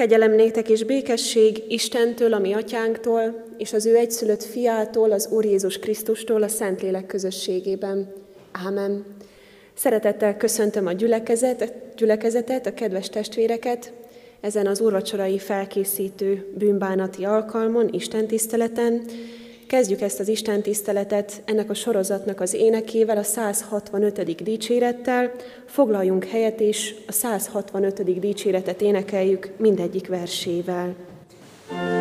Kegyelem néktek és békesség Istentől, a mi atyánktól, és az ő egyszülött fiától, az Úr Jézus Krisztustól, a Szentlélek közösségében. Ámen. Szeretettel köszöntöm a gyülekezet, gyülekezetet, a kedves testvéreket, ezen az úrvacsorai felkészítő bűnbánati alkalmon, Isten tiszteleten. Kezdjük ezt az Isten tiszteletet ennek a sorozatnak az énekével, a 165. dicsérettel. Foglaljunk helyet, és a 165. dicséretet énekeljük mindegyik versével. thank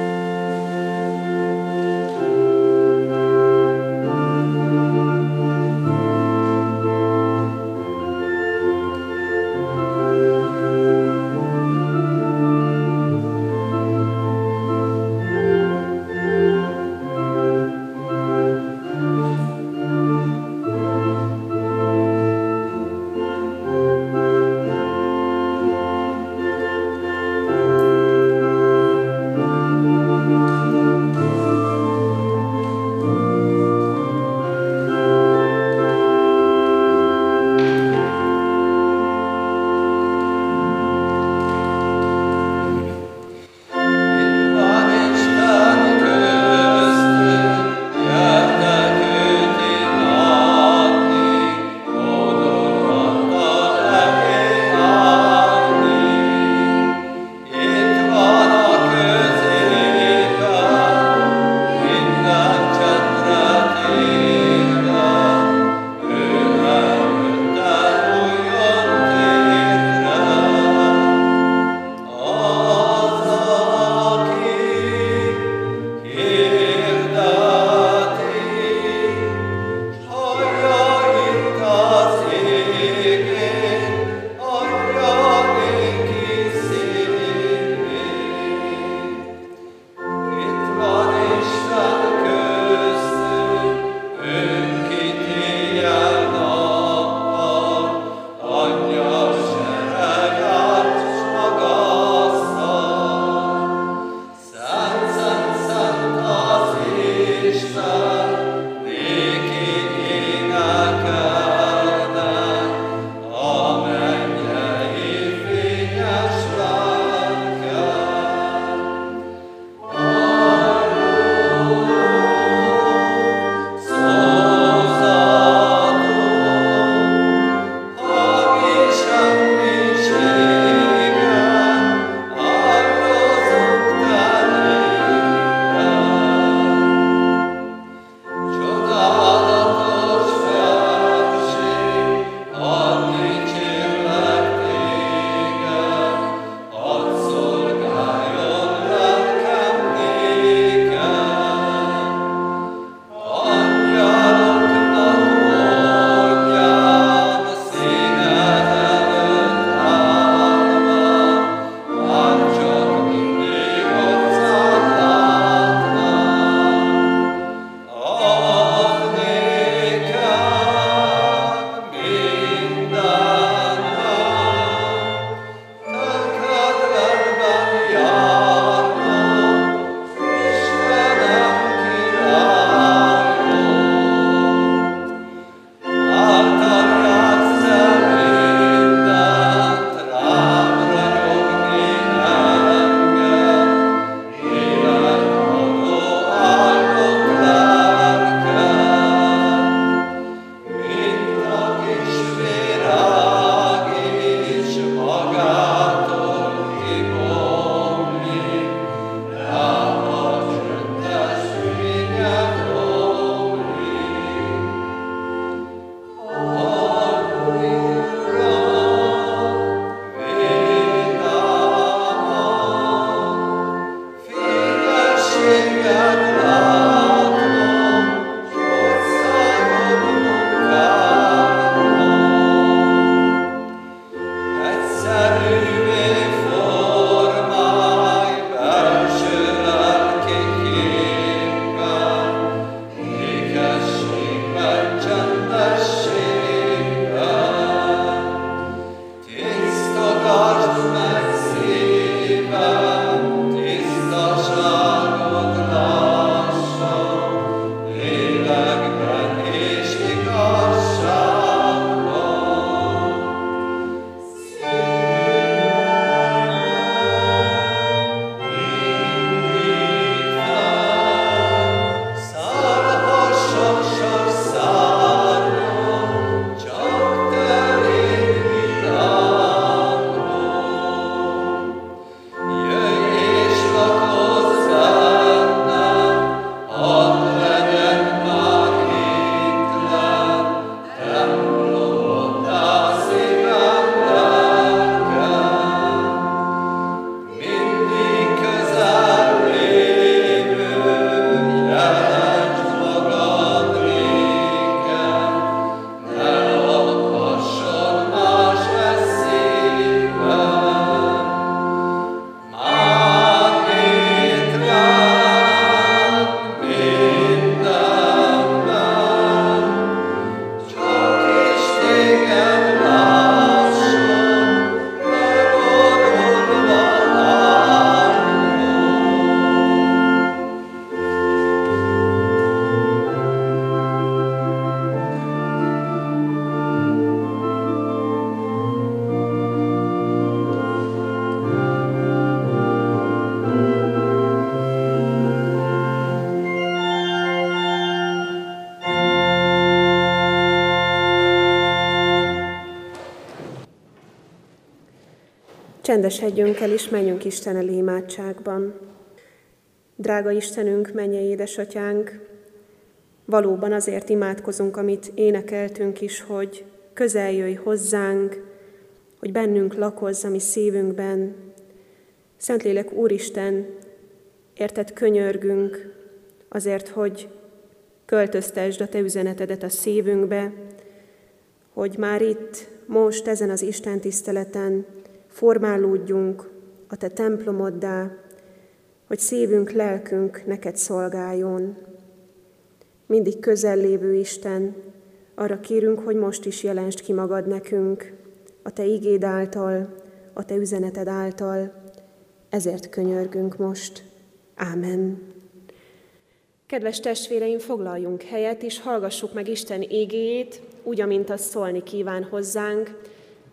Csendesedjünk el, és menjünk Isten elé imádságban. Drága Istenünk, menje édesatyánk, valóban azért imádkozunk, amit énekeltünk is, hogy közel jöjj hozzánk, hogy bennünk lakozz mi szívünkben. Szentlélek Úristen, érted könyörgünk azért, hogy költöztesd a Te üzenetedet a szívünkbe, hogy már itt, most, ezen az Isten tiszteleten formálódjunk a Te templomoddá, hogy szívünk, lelkünk neked szolgáljon. Mindig közel lévő Isten, arra kérünk, hogy most is jelensd ki magad nekünk, a Te igéd által, a Te üzeneted által, ezért könyörgünk most. Ámen. Kedves testvéreim, foglaljunk helyet, és hallgassuk meg Isten égéjét, úgy, amint az szólni kíván hozzánk,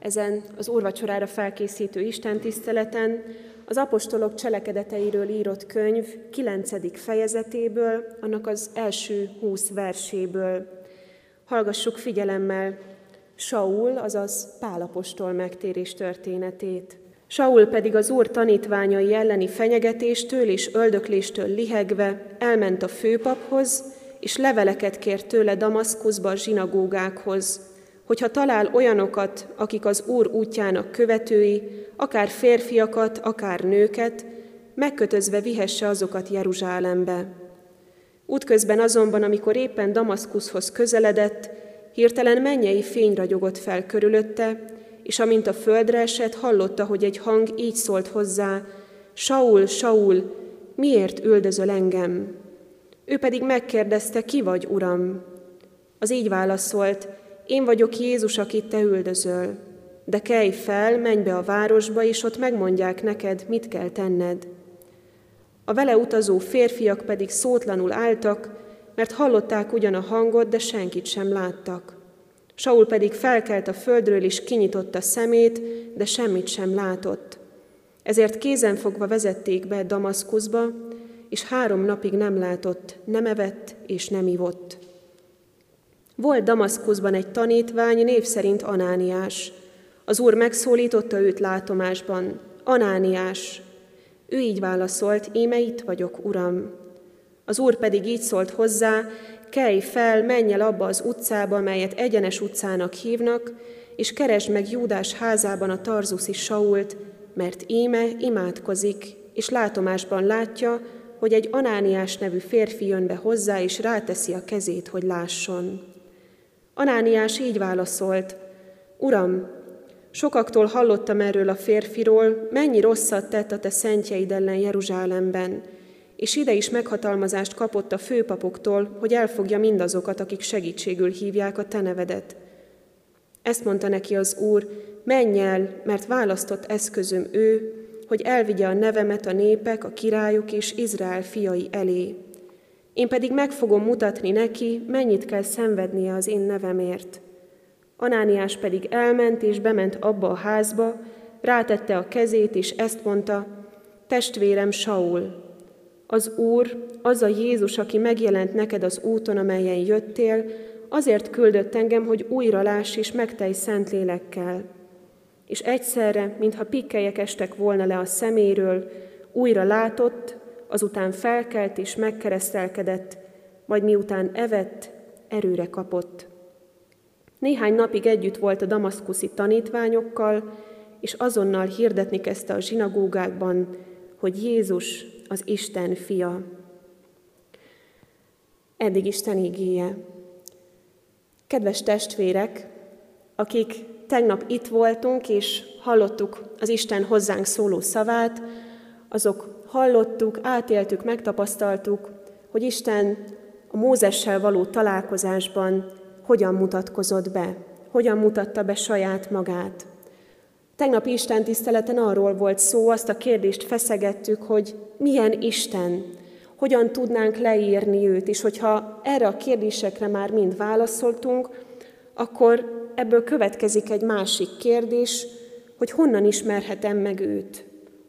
ezen az úrvacsorára felkészítő Isten tiszteleten, az apostolok cselekedeteiről írott könyv 9. fejezetéből, annak az első 20 verséből. Hallgassuk figyelemmel Saul, azaz Pálapostól megtérés történetét. Saul pedig az úr tanítványai elleni fenyegetéstől és öldökléstől lihegve elment a főpaphoz, és leveleket kért tőle Damaszkuszba a zsinagógákhoz, hogyha talál olyanokat, akik az Úr útjának követői, akár férfiakat, akár nőket, megkötözve vihesse azokat Jeruzsálembe. Útközben azonban, amikor éppen Damaszkuszhoz közeledett, hirtelen mennyei fény ragyogott fel körülötte, és amint a földre esett, hallotta, hogy egy hang így szólt hozzá, Saul, Saul, miért üldözöl engem? Ő pedig megkérdezte, ki vagy, Uram? Az így válaszolt, én vagyok Jézus, akit te üldözöl. De kelj fel, menj be a városba, és ott megmondják neked, mit kell tenned. A vele utazó férfiak pedig szótlanul álltak, mert hallották ugyan a hangot, de senkit sem láttak. Saul pedig felkelt a földről, és kinyitotta szemét, de semmit sem látott. Ezért kézenfogva vezették be Damaszkuszba, és három napig nem látott, nem evett és nem ivott. Volt Damaszkuszban egy tanítvány, név szerint Anániás. Az úr megszólította őt látomásban. Anániás. Ő így válaszolt, íme itt vagyok, uram. Az úr pedig így szólt hozzá, kelj fel, menj el abba az utcába, melyet egyenes utcának hívnak, és keresd meg Júdás házában a tarzuszi Sault, mert íme imádkozik, és látomásban látja, hogy egy Anániás nevű férfi jön be hozzá, és ráteszi a kezét, hogy lásson. Anániás így válaszolt, Uram, sokaktól hallottam erről a férfiról, mennyi rosszat tett a te szentjeid ellen Jeruzsálemben, és ide is meghatalmazást kapott a főpapoktól, hogy elfogja mindazokat, akik segítségül hívják a te nevedet. Ezt mondta neki az Úr, menj el, mert választott eszközöm ő, hogy elvigye a nevemet a népek, a királyok és Izrael fiai elé. Én pedig meg fogom mutatni neki, mennyit kell szenvednie az én nevemért. Anániás pedig elment és bement abba a házba, rátette a kezét, és ezt mondta, testvérem Saul, az Úr, az a Jézus, aki megjelent neked az úton, amelyen jöttél, azért küldött engem, hogy újra láss és megtelj szent lélekkel. És egyszerre, mintha pikkelyek estek volna le a szeméről, újra látott, azután felkelt és megkeresztelkedett, majd miután evett, erőre kapott. Néhány napig együtt volt a damaszkuszi tanítványokkal, és azonnal hirdetni kezdte a zsinagógákban, hogy Jézus az Isten fia. Eddig Isten ígéje. Kedves testvérek, akik tegnap itt voltunk, és hallottuk az Isten hozzánk szóló szavát, azok hallottuk, átéltük, megtapasztaltuk, hogy Isten a Mózessel való találkozásban hogyan mutatkozott be, hogyan mutatta be saját magát. Tegnap Isten tiszteleten arról volt szó, azt a kérdést feszegettük, hogy milyen Isten, hogyan tudnánk leírni őt, és hogyha erre a kérdésekre már mind válaszoltunk, akkor ebből következik egy másik kérdés, hogy honnan ismerhetem meg őt,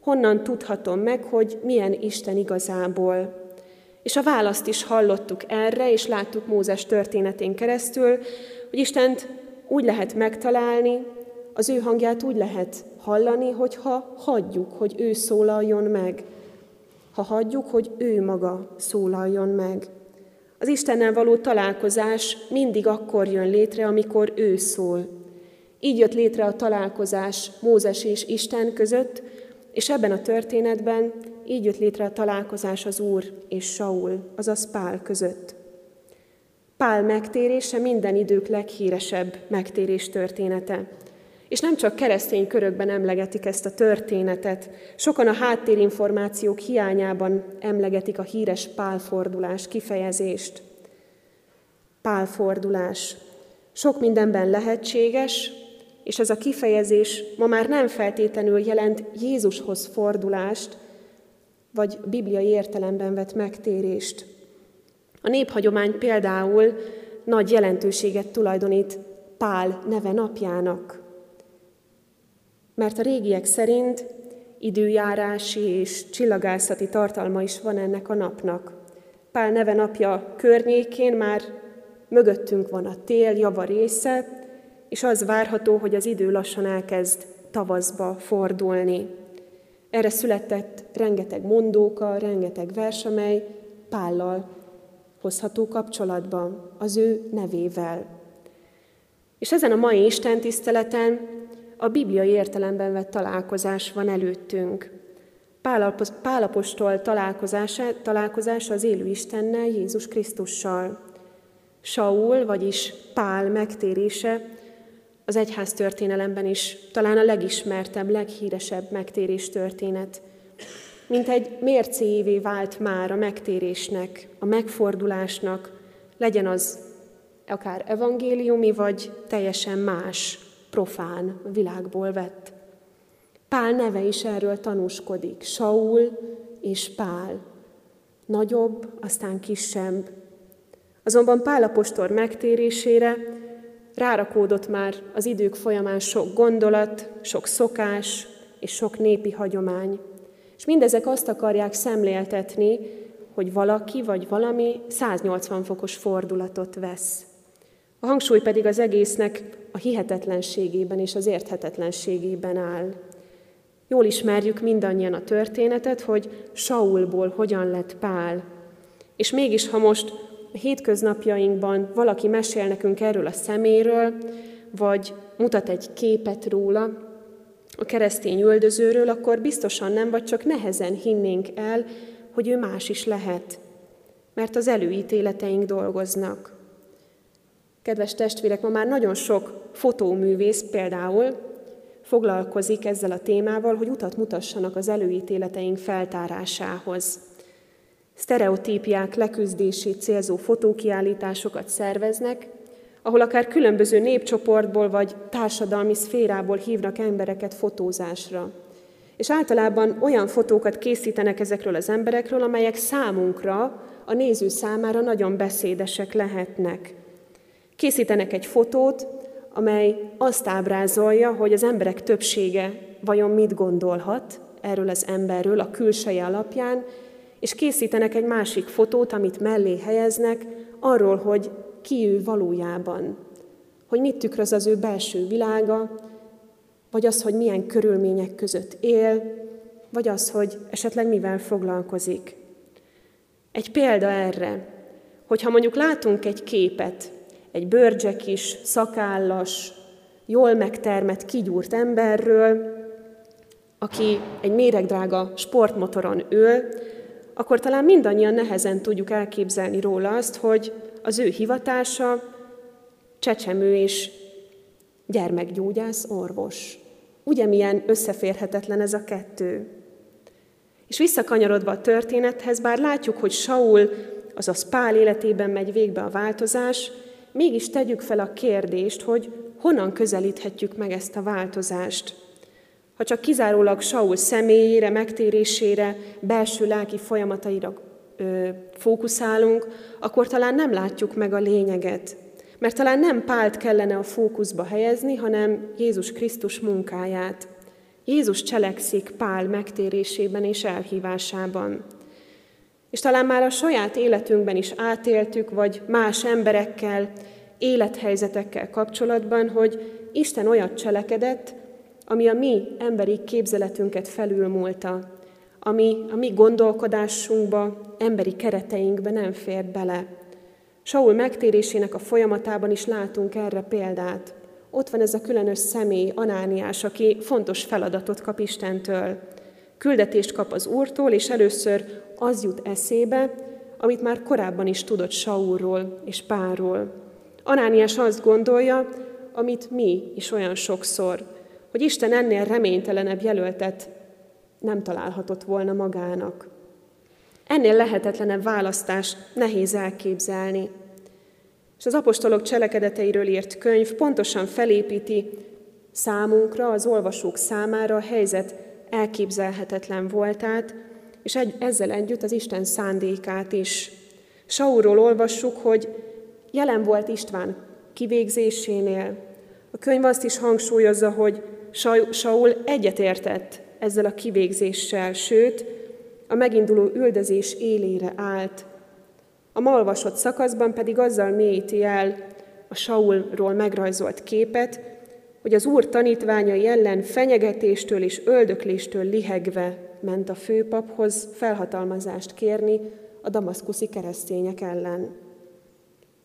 honnan tudhatom meg, hogy milyen Isten igazából. És a választ is hallottuk erre, és láttuk Mózes történetén keresztül, hogy Istent úgy lehet megtalálni, Az ő hangját úgy lehet hallani, hogyha hagyjuk, hogy ő szólaljon meg. Ha hagyjuk, hogy ő maga szólaljon meg. Az Istennel való találkozás mindig akkor jön létre, amikor ő szól. Így jött létre a találkozás Mózes és Isten között, és ebben a történetben így jött létre a találkozás az Úr és Saul, azaz Pál között. Pál megtérése minden idők leghíresebb megtérés története. És nem csak keresztény körökben emlegetik ezt a történetet, sokan a háttérinformációk hiányában emlegetik a híres pálfordulás kifejezést. Pálfordulás. Sok mindenben lehetséges, és ez a kifejezés ma már nem feltétlenül jelent Jézushoz fordulást, vagy bibliai értelemben vett megtérést. A néphagyomány például nagy jelentőséget tulajdonít Pál neve napjának, mert a régiek szerint időjárási és csillagászati tartalma is van ennek a napnak. Pál neve napja környékén már mögöttünk van a tél java része, és az várható, hogy az idő lassan elkezd tavaszba fordulni. Erre született rengeteg mondóka, rengeteg vers, amely Pállal hozható kapcsolatban, az ő nevével. És ezen a mai Isten tiszteleten a bibliai értelemben vett találkozás van előttünk. Pálapostól találkozása, találkozása az élő Istennel, Jézus Krisztussal. Saul, vagyis Pál megtérése az egyház történelemben is talán a legismertebb, leghíresebb megtérés történet. Mint egy mércéjévé vált már a megtérésnek, a megfordulásnak, legyen az akár evangéliumi, vagy teljesen más, profán világból vett. Pál neve is erről tanúskodik. Saul és Pál. Nagyobb, aztán kisebb. Azonban Pál apostol megtérésére rárakódott már az idők folyamán sok gondolat, sok szokás és sok népi hagyomány. És mindezek azt akarják szemléltetni, hogy valaki vagy valami 180 fokos fordulatot vesz. A hangsúly pedig az egésznek a hihetetlenségében és az érthetetlenségében áll. Jól ismerjük mindannyian a történetet, hogy Saulból hogyan lett Pál. És mégis, ha most hétköznapjainkban valaki mesél nekünk erről a szeméről, vagy mutat egy képet róla, a keresztény üldözőről, akkor biztosan nem, vagy csak nehezen hinnénk el, hogy ő más is lehet, mert az előítéleteink dolgoznak. Kedves testvérek, ma már nagyon sok fotóművész például foglalkozik ezzel a témával, hogy utat mutassanak az előítéleteink feltárásához. Sztereotípiák leküzdését célzó fotókiállításokat szerveznek, ahol akár különböző népcsoportból vagy társadalmi szférából hívnak embereket fotózásra. És általában olyan fotókat készítenek ezekről az emberekről, amelyek számunkra, a néző számára nagyon beszédesek lehetnek. Készítenek egy fotót, amely azt ábrázolja, hogy az emberek többsége vajon mit gondolhat erről az emberről a külseje alapján, és készítenek egy másik fotót, amit mellé helyeznek, arról, hogy ki ő valójában, hogy mit tükröz az ő belső világa, vagy az, hogy milyen körülmények között él, vagy az, hogy esetleg mivel foglalkozik. Egy példa erre, hogyha mondjuk látunk egy képet, egy bőrcsekis, szakállas, jól megtermett, kigyúrt emberről, aki egy méregdrága sportmotoron ül, akkor talán mindannyian nehezen tudjuk elképzelni róla azt, hogy az ő hivatása csecsemő és gyermekgyógyász orvos. Ugye milyen összeférhetetlen ez a kettő? És visszakanyarodva a történethez, bár látjuk, hogy Saul, azaz Pál életében megy végbe a változás, mégis tegyük fel a kérdést, hogy honnan közelíthetjük meg ezt a változást. Ha csak kizárólag Saul személyére, megtérésére, belső lelki folyamataira ö, fókuszálunk, akkor talán nem látjuk meg a lényeget. Mert talán nem Pált kellene a fókuszba helyezni, hanem Jézus Krisztus munkáját. Jézus cselekszik Pál megtérésében és elhívásában. És talán már a saját életünkben is átéltük, vagy más emberekkel élethelyzetekkel kapcsolatban, hogy Isten olyat cselekedett, ami a mi emberi képzeletünket felülmúlta, ami a mi gondolkodásunkba, emberi kereteinkbe nem fér bele. Saul megtérésének a folyamatában is látunk erre példát. Ott van ez a különös személy, Anániás, aki fontos feladatot kap Istentől. Küldetést kap az Úrtól, és először az jut eszébe, amit már korábban is tudott Saulról és Párról. Anániás azt gondolja, amit mi is olyan sokszor, hogy Isten ennél reménytelenebb jelöltet nem találhatott volna magának. Ennél lehetetlenebb választást nehéz elképzelni. És az apostolok cselekedeteiről írt könyv pontosan felépíti számunkra, az olvasók számára a helyzet elképzelhetetlen voltát, és egy, ezzel együtt az Isten szándékát is. Saulról olvassuk, hogy jelen volt István kivégzésénél. A könyv azt is hangsúlyozza, hogy Saul egyetértett ezzel a kivégzéssel, sőt, a meginduló üldözés élére állt. A malvasott szakaszban pedig azzal mélyíti el a Saulról megrajzolt képet, hogy az Úr tanítványai ellen fenyegetéstől és öldökléstől lihegve ment a főpaphoz felhatalmazást kérni a damaszkuszi keresztények ellen,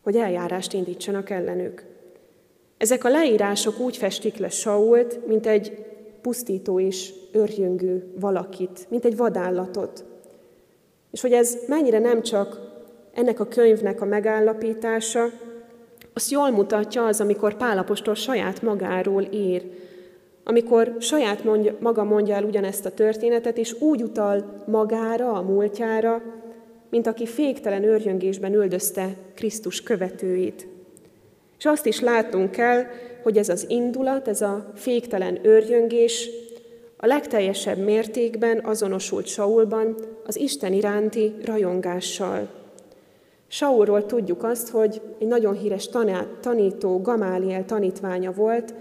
hogy eljárást indítsanak ellenük. Ezek a leírások úgy festik le Sault, mint egy pusztító és örjöngő valakit, mint egy vadállatot. És hogy ez mennyire nem csak ennek a könyvnek a megállapítása, azt jól mutatja az, amikor Pálapostól saját magáról ír, amikor saját mondja, maga mondja el ugyanezt a történetet, és úgy utal magára, a múltjára, mint aki féktelen őrjöngésben üldözte Krisztus követőit. És azt is látnunk kell, hogy ez az indulat, ez a féktelen őrjöngés a legteljesebb mértékben azonosult Saulban az Isten iránti rajongással. Saulról tudjuk azt, hogy egy nagyon híres tanító, Gamáliel tanítványa volt,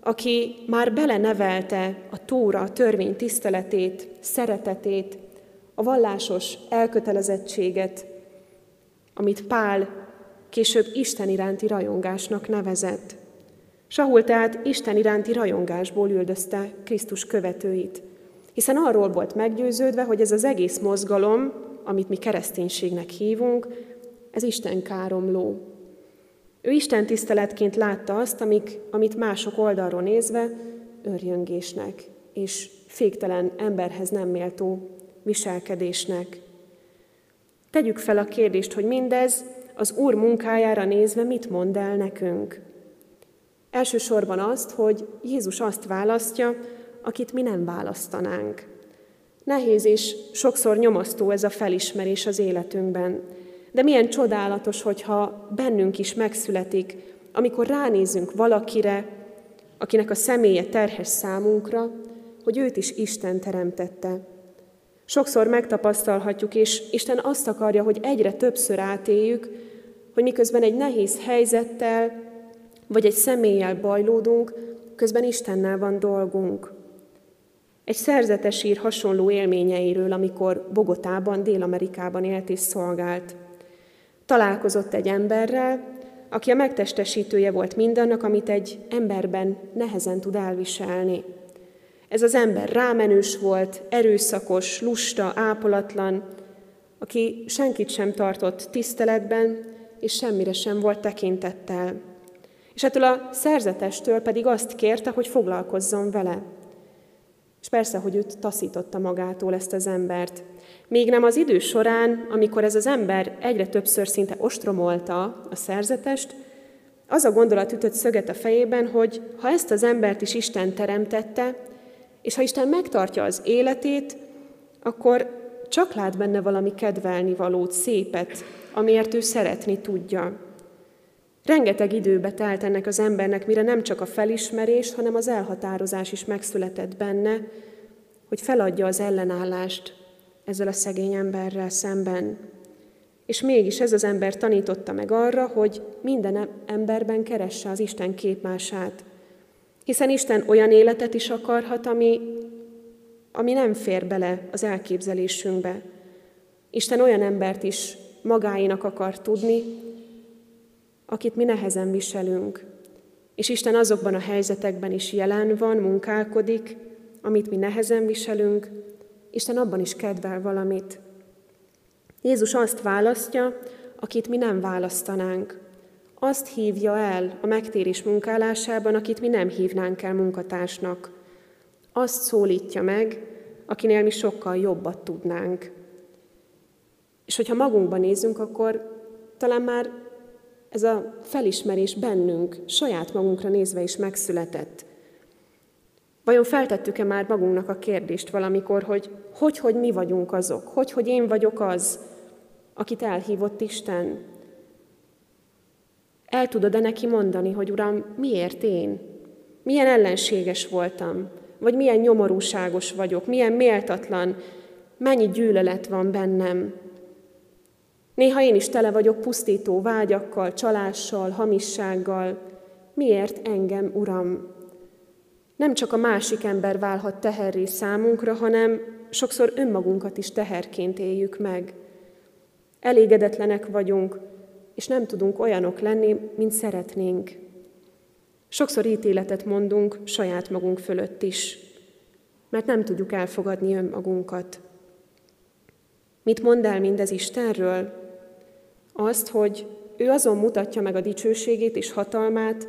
aki már belenevelte a Tóra, a törvény tiszteletét, szeretetét, a vallásos elkötelezettséget, amit Pál később Isten iránti rajongásnak nevezett. Saul tehát Isten iránti rajongásból üldözte Krisztus követőit, hiszen arról volt meggyőződve, hogy ez az egész mozgalom, amit mi kereszténységnek hívunk, ez Isten káromló. Ő Isten tiszteletként látta azt, amik, amit mások oldalról nézve örjöngésnek és féktelen emberhez nem méltó viselkedésnek. Tegyük fel a kérdést, hogy mindez az Úr munkájára nézve mit mond el nekünk. Elsősorban azt, hogy Jézus azt választja, akit mi nem választanánk. Nehéz és sokszor nyomasztó ez a felismerés az életünkben. De milyen csodálatos, hogyha bennünk is megszületik, amikor ránézünk valakire, akinek a személye terhes számunkra, hogy őt is Isten teremtette. Sokszor megtapasztalhatjuk, és Isten azt akarja, hogy egyre többször átéljük, hogy miközben egy nehéz helyzettel, vagy egy személlyel bajlódunk, közben Istennel van dolgunk. Egy szerzetes ír hasonló élményeiről, amikor Bogotában, Dél-Amerikában élt és szolgált. Találkozott egy emberrel, aki a megtestesítője volt mindannak, amit egy emberben nehezen tud elviselni. Ez az ember rámenős volt, erőszakos, lusta, ápolatlan, aki senkit sem tartott tiszteletben, és semmire sem volt tekintettel. És ettől a szerzetestől pedig azt kérte, hogy foglalkozzon vele. És persze, hogy őt taszította magától ezt az embert. Még nem az idő során, amikor ez az ember egyre többször szinte ostromolta a szerzetest, az a gondolat ütött szöget a fejében, hogy ha ezt az embert is Isten teremtette, és ha Isten megtartja az életét, akkor csak lát benne valami kedvelni valót, szépet, amiért ő szeretni tudja. Rengeteg időbe telt ennek az embernek, mire nem csak a felismerés, hanem az elhatározás is megszületett benne, hogy feladja az ellenállást ezzel a szegény emberrel szemben. És mégis ez az ember tanította meg arra, hogy minden emberben keresse az Isten képmását. Hiszen Isten olyan életet is akarhat, ami, ami nem fér bele az elképzelésünkbe. Isten olyan embert is magáinak akar tudni, akit mi nehezen viselünk, és Isten azokban a helyzetekben is jelen van, munkálkodik, amit mi nehezen viselünk, Isten abban is kedvel valamit. Jézus azt választja, akit mi nem választanánk. Azt hívja el a megtérés munkálásában, akit mi nem hívnánk el munkatársnak. Azt szólítja meg, akinél mi sokkal jobbat tudnánk. És hogyha magunkban nézünk, akkor talán már ez a felismerés bennünk, saját magunkra nézve is megszületett. Vajon feltettük-e már magunknak a kérdést valamikor, hogy hogy, hogy mi vagyunk azok, hogy, hogy én vagyok az, akit elhívott Isten? El tudod-e neki mondani, hogy Uram, miért én? Milyen ellenséges voltam? Vagy milyen nyomorúságos vagyok? Milyen méltatlan? Mennyi gyűlölet van bennem? Néha én is tele vagyok pusztító vágyakkal, csalással, hamissággal. Miért engem, Uram? Nem csak a másik ember válhat teherré számunkra, hanem sokszor önmagunkat is teherként éljük meg. Elégedetlenek vagyunk, és nem tudunk olyanok lenni, mint szeretnénk. Sokszor ítéletet mondunk saját magunk fölött is, mert nem tudjuk elfogadni önmagunkat. Mit mond el mindez Istenről? Azt, hogy ő azon mutatja meg a dicsőségét és hatalmát,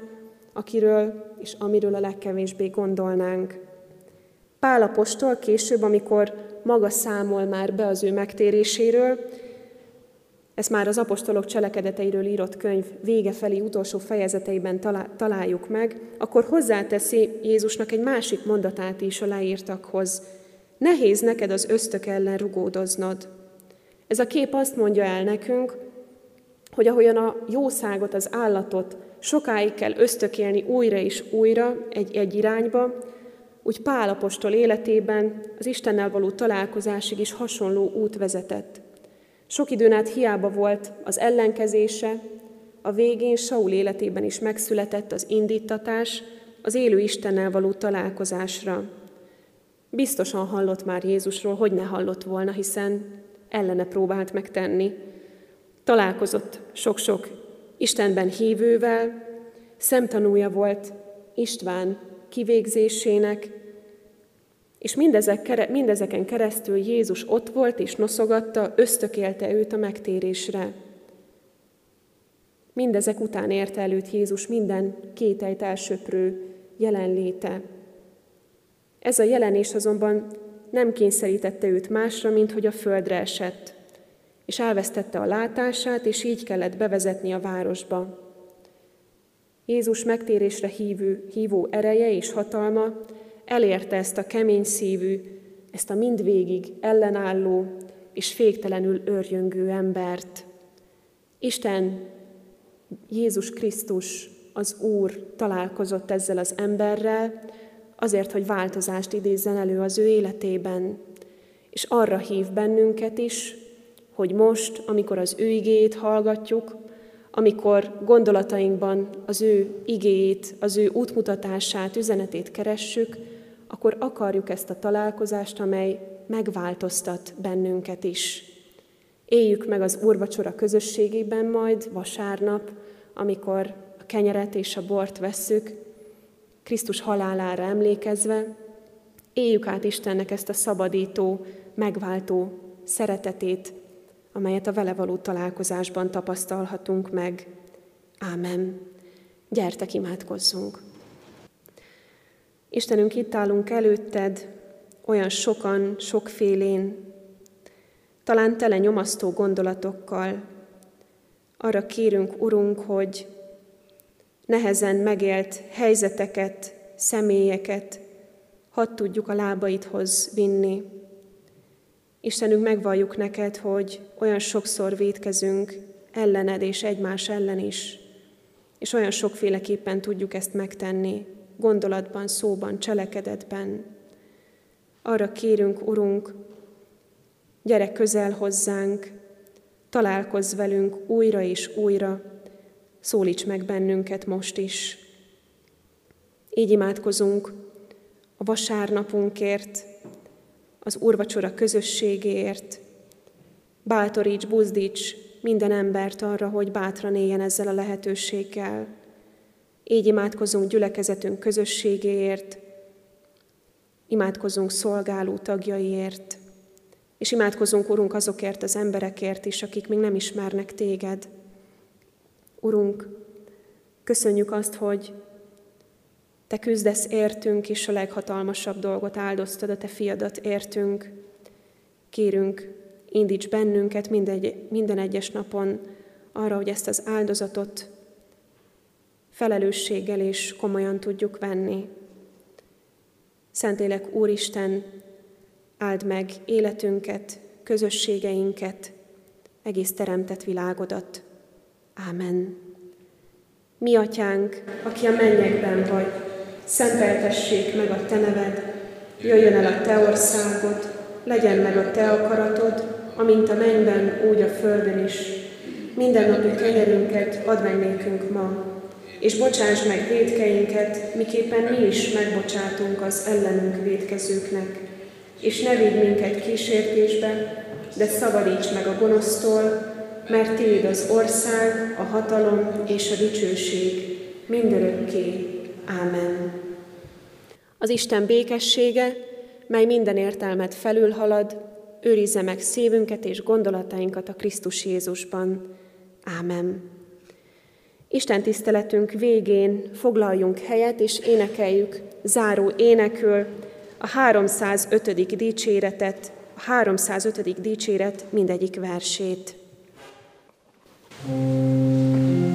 akiről és amiről a legkevésbé gondolnánk. Pál apostol később, amikor maga számol már be az ő megtéréséről, ezt már az apostolok cselekedeteiről írott könyv vége felé utolsó fejezeteiben találjuk meg, akkor hozzáteszi Jézusnak egy másik mondatát is a leírtakhoz. Nehéz neked az ösztök ellen rugódoznod. Ez a kép azt mondja el nekünk, hogy ahogyan a jószágot, az állatot sokáig kell ösztökélni újra és újra egy-egy irányba, úgy Pálapostól életében az Istennel való találkozásig is hasonló út vezetett. Sok időn át hiába volt az ellenkezése, a végén Saul életében is megszületett az indítatás az élő Istennel való találkozásra. Biztosan hallott már Jézusról, hogy ne hallott volna, hiszen ellene próbált megtenni. Találkozott sok-sok Istenben hívővel, szemtanúja volt István kivégzésének, és mindezek, mindezeken keresztül Jézus ott volt és noszogatta, ösztökélte őt a megtérésre. Mindezek után érte előtt Jézus minden kételyt elsöprő jelenléte. Ez a jelenés azonban nem kényszerítette őt másra, mint hogy a földre esett és elvesztette a látását, és így kellett bevezetni a városba. Jézus megtérésre hívő, hívó ereje és hatalma elérte ezt a kemény szívű, ezt a mindvégig ellenálló és féktelenül örjöngő embert. Isten, Jézus Krisztus, az Úr találkozott ezzel az emberrel, azért, hogy változást idézzen elő az ő életében, és arra hív bennünket is, hogy most, amikor az ő igéjét hallgatjuk, amikor gondolatainkban az ő igéjét, az ő útmutatását, üzenetét keressük, akkor akarjuk ezt a találkozást, amely megváltoztat bennünket is. Éljük meg az úrvacsora közösségében majd vasárnap, amikor a kenyeret és a bort vesszük, Krisztus halálára emlékezve, éljük át Istennek ezt a szabadító, megváltó szeretetét, amelyet a vele való találkozásban tapasztalhatunk meg. Ámen. Gyertek, imádkozzunk! Istenünk, itt állunk előtted, olyan sokan, sokfélén, talán tele nyomasztó gondolatokkal. Arra kérünk, Urunk, hogy nehezen megélt helyzeteket, személyeket hadd tudjuk a lábaidhoz vinni, Istenünk, megvalljuk neked, hogy olyan sokszor védkezünk ellened és egymás ellen is, és olyan sokféleképpen tudjuk ezt megtenni, gondolatban, szóban, cselekedetben. Arra kérünk, Urunk, gyere közel hozzánk, találkozz velünk újra és újra, szólíts meg bennünket most is. Így imádkozunk a vasárnapunkért, az úrvacsora közösségéért. Bátoríts, buzdíts minden embert arra, hogy bátran éljen ezzel a lehetőséggel. Így imádkozunk gyülekezetünk közösségéért, imádkozunk szolgáló tagjaiért, és imádkozunk, Urunk, azokért az emberekért is, akik még nem ismernek Téged. Urunk, köszönjük azt, hogy Te küzdesz értünk, és a leghatalmasabb dolgot áldoztad, a Te fiadat értünk. Kérünk, indíts bennünket mindegy, minden egyes napon arra, hogy ezt az áldozatot felelősséggel és komolyan tudjuk venni. Szentélek Úristen, áld meg életünket, közösségeinket, egész teremtett világodat. Ámen. Mi, Atyánk, aki a mennyekben vagy, szenteltessék meg a Te neved, jöjjön el a Te országod, legyen meg a Te akaratod, amint a mennyben, úgy a földön is. Minden napi kenyerünket add meg nékünk ma, és bocsáss meg védkeinket, miképpen mi is megbocsátunk az ellenünk védkezőknek. És ne védj minket kísértésbe, de szabadíts meg a gonosztól, mert Téd az ország, a hatalom és a dicsőség mindörökké. Ámen. Az Isten békessége, mely minden értelmet felülhalad, őrizze meg szívünket és gondolatainkat a Krisztus Jézusban. Ámen. Isten tiszteletünk végén foglaljunk helyet és énekeljük záró énekül a 305. dicséretet, a 305. dicséret mindegyik versét. thank